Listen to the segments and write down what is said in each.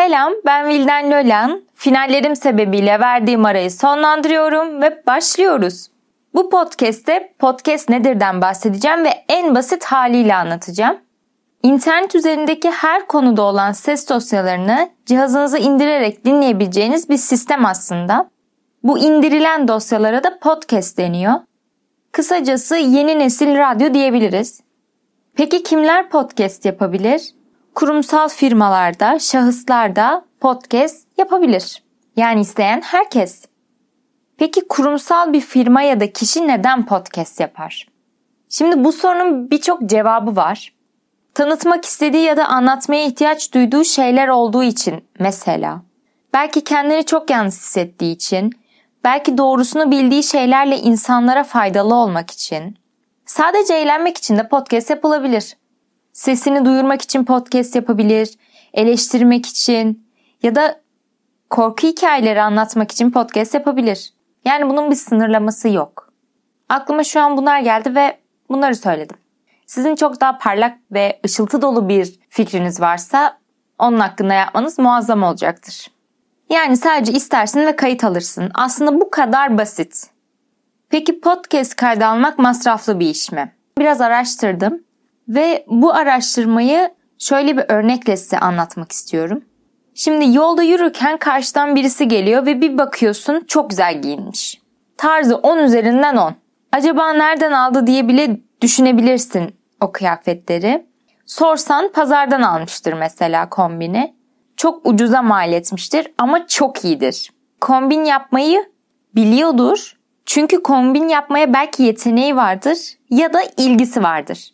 Selam, ben Vilden Lölan. Finallerim sebebiyle verdiğim arayı sonlandırıyorum ve başlıyoruz. Bu podcast'te podcast nedirden bahsedeceğim ve en basit haliyle anlatacağım. İnternet üzerindeki her konuda olan ses dosyalarını cihazınıza indirerek dinleyebileceğiniz bir sistem aslında. Bu indirilen dosyalara da podcast deniyor. Kısacası yeni nesil radyo diyebiliriz. Peki kimler podcast yapabilir? Kurumsal firmalarda, şahıslarda podcast yapabilir. Yani isteyen herkes. Peki kurumsal bir firma ya da kişi neden podcast yapar? Şimdi bu sorunun birçok cevabı var. Tanıtmak istediği ya da anlatmaya ihtiyaç duyduğu şeyler olduğu için mesela. Belki kendini çok yalnız hissettiği için, belki doğrusunu bildiği şeylerle insanlara faydalı olmak için. Sadece eğlenmek için de podcast yapılabilir. Sesini duyurmak için podcast yapabilir, eleştirmek için ya da korku hikayeleri anlatmak için podcast yapabilir. Yani bunun bir sınırlaması yok. Aklıma şu an bunlar geldi ve bunları söyledim. Sizin çok daha parlak ve ışıltı dolu bir fikriniz varsa onun hakkında yapmanız muazzam olacaktır. Yani sadece istersin ve kayıt alırsın. Aslında bu kadar basit. Peki podcast kaydı almak masraflı bir iş mi? Biraz araştırdım ve bu araştırmayı şöyle bir örnekle size anlatmak istiyorum. Şimdi yolda yürürken karşıdan birisi geliyor ve bir bakıyorsun çok güzel giyinmiş. Tarzı 10 üzerinden 10. Acaba nereden aldı diye bile düşünebilirsin o kıyafetleri. Sorsan pazardan almıştır mesela kombini. Çok ucuza mal etmiştir ama çok iyidir. Kombin yapmayı biliyordur. Çünkü kombin yapmaya belki yeteneği vardır ya da ilgisi vardır.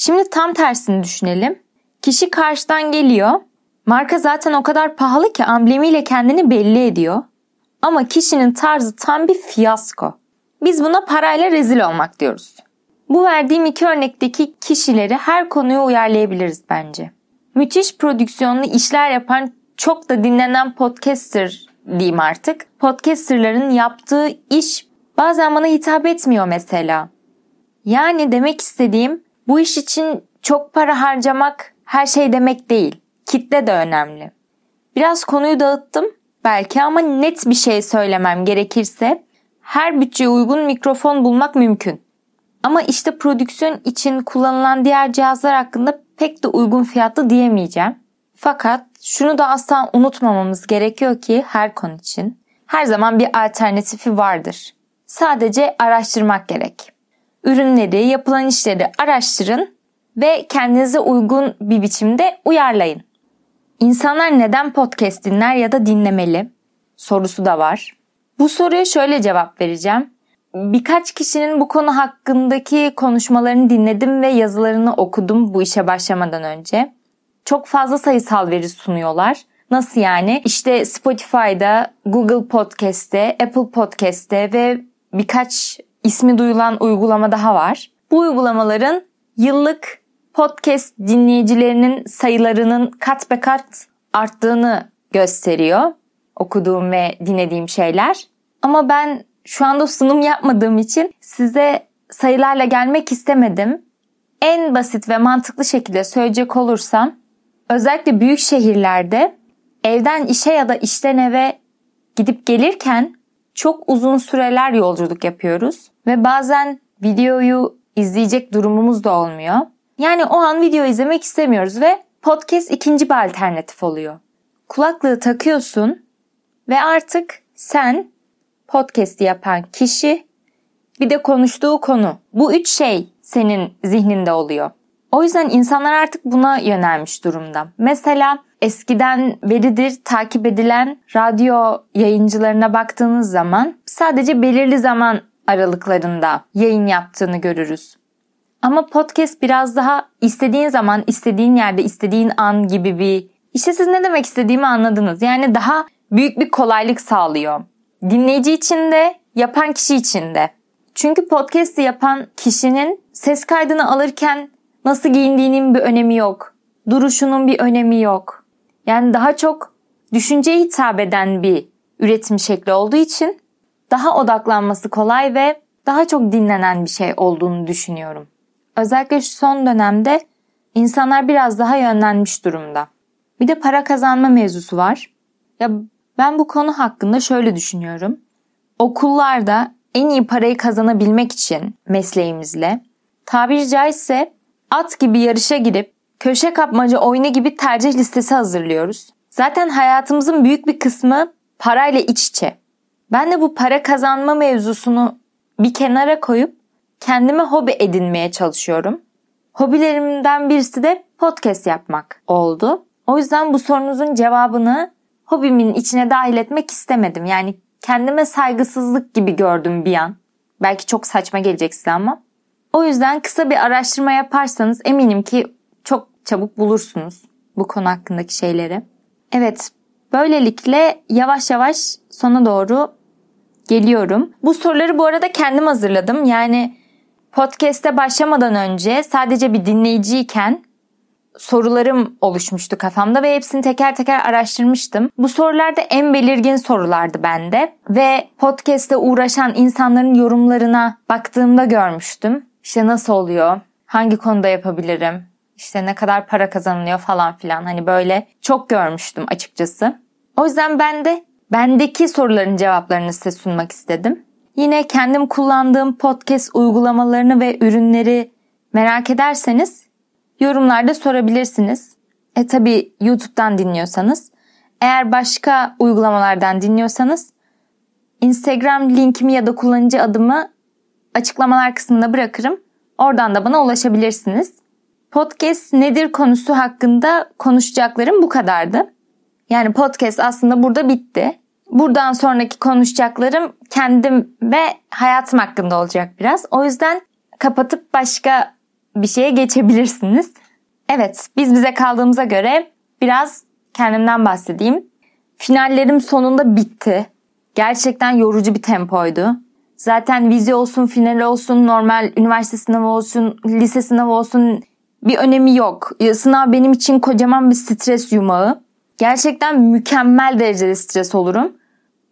Şimdi tam tersini düşünelim. Kişi karşıdan geliyor. Marka zaten o kadar pahalı ki amblemiyle kendini belli ediyor. Ama kişinin tarzı tam bir fiyasko. Biz buna parayla rezil olmak diyoruz. Bu verdiğim iki örnekteki kişileri her konuya uyarlayabiliriz bence. Müthiş prodüksiyonlu işler yapan çok da dinlenen podcaster diyeyim artık. Podcasterların yaptığı iş bazen bana hitap etmiyor mesela. Yani demek istediğim bu iş için çok para harcamak her şey demek değil. Kitle de önemli. Biraz konuyu dağıttım belki ama net bir şey söylemem gerekirse her bütçeye uygun mikrofon bulmak mümkün. Ama işte prodüksiyon için kullanılan diğer cihazlar hakkında pek de uygun fiyatlı diyemeyeceğim. Fakat şunu da asla unutmamamız gerekiyor ki her konu için her zaman bir alternatifi vardır. Sadece araştırmak gerek. Ürünleri, yapılan işleri araştırın ve kendinize uygun bir biçimde uyarlayın. İnsanlar neden podcast dinler ya da dinlemeli? Sorusu da var. Bu soruya şöyle cevap vereceğim. Birkaç kişinin bu konu hakkındaki konuşmalarını dinledim ve yazılarını okudum bu işe başlamadan önce. Çok fazla sayısal veri sunuyorlar. Nasıl yani? İşte Spotify'da, Google Podcast'te, Apple Podcast'te ve birkaç ismi duyulan uygulama daha var. Bu uygulamaların yıllık podcast dinleyicilerinin sayılarının kat be kat arttığını gösteriyor. Okuduğum ve dinlediğim şeyler. Ama ben şu anda sunum yapmadığım için size sayılarla gelmek istemedim. En basit ve mantıklı şekilde söyleyecek olursam özellikle büyük şehirlerde evden işe ya da işten eve gidip gelirken çok uzun süreler yolculuk yapıyoruz ve bazen videoyu izleyecek durumumuz da olmuyor. Yani o an video izlemek istemiyoruz ve podcast ikinci bir alternatif oluyor. Kulaklığı takıyorsun ve artık sen podcast'i yapan kişi bir de konuştuğu konu. Bu üç şey senin zihninde oluyor. O yüzden insanlar artık buna yönelmiş durumda. Mesela eskiden beridir takip edilen radyo yayıncılarına baktığınız zaman sadece belirli zaman aralıklarında yayın yaptığını görürüz. Ama podcast biraz daha istediğin zaman, istediğin yerde, istediğin an gibi bir... İşte siz ne demek istediğimi anladınız. Yani daha büyük bir kolaylık sağlıyor. Dinleyici için de, yapan kişi için de. Çünkü podcast'i yapan kişinin ses kaydını alırken nasıl giyindiğinin bir önemi yok. Duruşunun bir önemi yok. Yani daha çok düşünceye hitap eden bir üretim şekli olduğu için daha odaklanması kolay ve daha çok dinlenen bir şey olduğunu düşünüyorum. Özellikle şu son dönemde insanlar biraz daha yönlenmiş durumda. Bir de para kazanma mevzusu var. Ya ben bu konu hakkında şöyle düşünüyorum. Okullarda en iyi parayı kazanabilmek için mesleğimizle tabiri caizse at gibi yarışa girip köşe kapmaca oyunu gibi tercih listesi hazırlıyoruz. Zaten hayatımızın büyük bir kısmı parayla iç içe. Ben de bu para kazanma mevzusunu bir kenara koyup kendime hobi edinmeye çalışıyorum. Hobilerimden birisi de podcast yapmak oldu. O yüzden bu sorunuzun cevabını hobimin içine dahil etmek istemedim. Yani kendime saygısızlık gibi gördüm bir an. Belki çok saçma gelecek size ama. O yüzden kısa bir araştırma yaparsanız eminim ki çok çabuk bulursunuz bu konu hakkındaki şeyleri. Evet, böylelikle yavaş yavaş sona doğru geliyorum. Bu soruları bu arada kendim hazırladım. Yani podcast'e başlamadan önce sadece bir dinleyiciyken sorularım oluşmuştu kafamda ve hepsini teker teker araştırmıştım. Bu sorularda en belirgin sorulardı bende ve podcast'te uğraşan insanların yorumlarına baktığımda görmüştüm. İşte nasıl oluyor? Hangi konuda yapabilirim? İşte ne kadar para kazanılıyor falan filan. Hani böyle çok görmüştüm açıkçası. O yüzden ben de bendeki soruların cevaplarını size sunmak istedim. Yine kendim kullandığım podcast uygulamalarını ve ürünleri merak ederseniz yorumlarda sorabilirsiniz. E tabi YouTube'dan dinliyorsanız. Eğer başka uygulamalardan dinliyorsanız Instagram linkimi ya da kullanıcı adımı açıklamalar kısmına bırakırım. Oradan da bana ulaşabilirsiniz. Podcast nedir konusu hakkında konuşacaklarım bu kadardı. Yani podcast aslında burada bitti. Buradan sonraki konuşacaklarım kendim ve hayatım hakkında olacak biraz. O yüzden kapatıp başka bir şeye geçebilirsiniz. Evet, biz bize kaldığımıza göre biraz kendimden bahsedeyim. Finallerim sonunda bitti. Gerçekten yorucu bir tempoydu. Zaten vize olsun, final olsun, normal üniversite sınavı olsun, lise sınavı olsun bir önemi yok. Sınav benim için kocaman bir stres yumağı. Gerçekten mükemmel derecede stres olurum.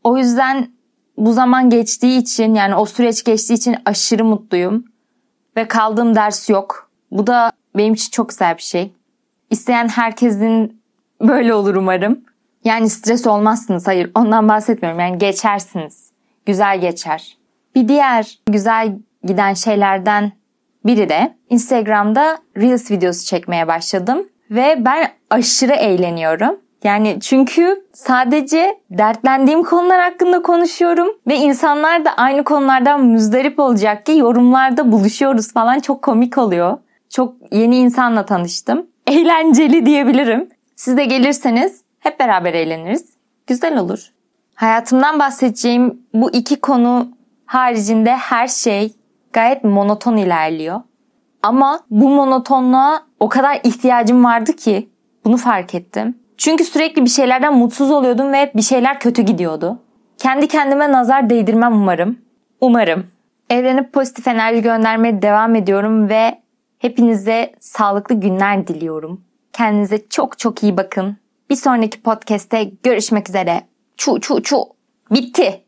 O yüzden bu zaman geçtiği için yani o süreç geçtiği için aşırı mutluyum. Ve kaldığım ders yok. Bu da benim için çok güzel bir şey. İsteyen herkesin böyle olur umarım. Yani stres olmazsınız. Hayır ondan bahsetmiyorum. Yani geçersiniz. Güzel geçer. Bir diğer güzel giden şeylerden biri de Instagram'da Reels videosu çekmeye başladım. Ve ben aşırı eğleniyorum. Yani çünkü sadece dertlendiğim konular hakkında konuşuyorum ve insanlar da aynı konulardan müzdarip olacak ki yorumlarda buluşuyoruz falan çok komik oluyor. Çok yeni insanla tanıştım. Eğlenceli diyebilirim. Siz de gelirseniz hep beraber eğleniriz. Güzel olur. Hayatımdan bahsedeceğim bu iki konu haricinde her şey gayet monoton ilerliyor. Ama bu monotonluğa o kadar ihtiyacım vardı ki bunu fark ettim. Çünkü sürekli bir şeylerden mutsuz oluyordum ve bir şeyler kötü gidiyordu. Kendi kendime nazar değdirmem umarım. Umarım. Evrene pozitif enerji göndermeye devam ediyorum ve hepinize sağlıklı günler diliyorum. Kendinize çok çok iyi bakın. Bir sonraki podcast'te görüşmek üzere. Çu çu çu. Bitti.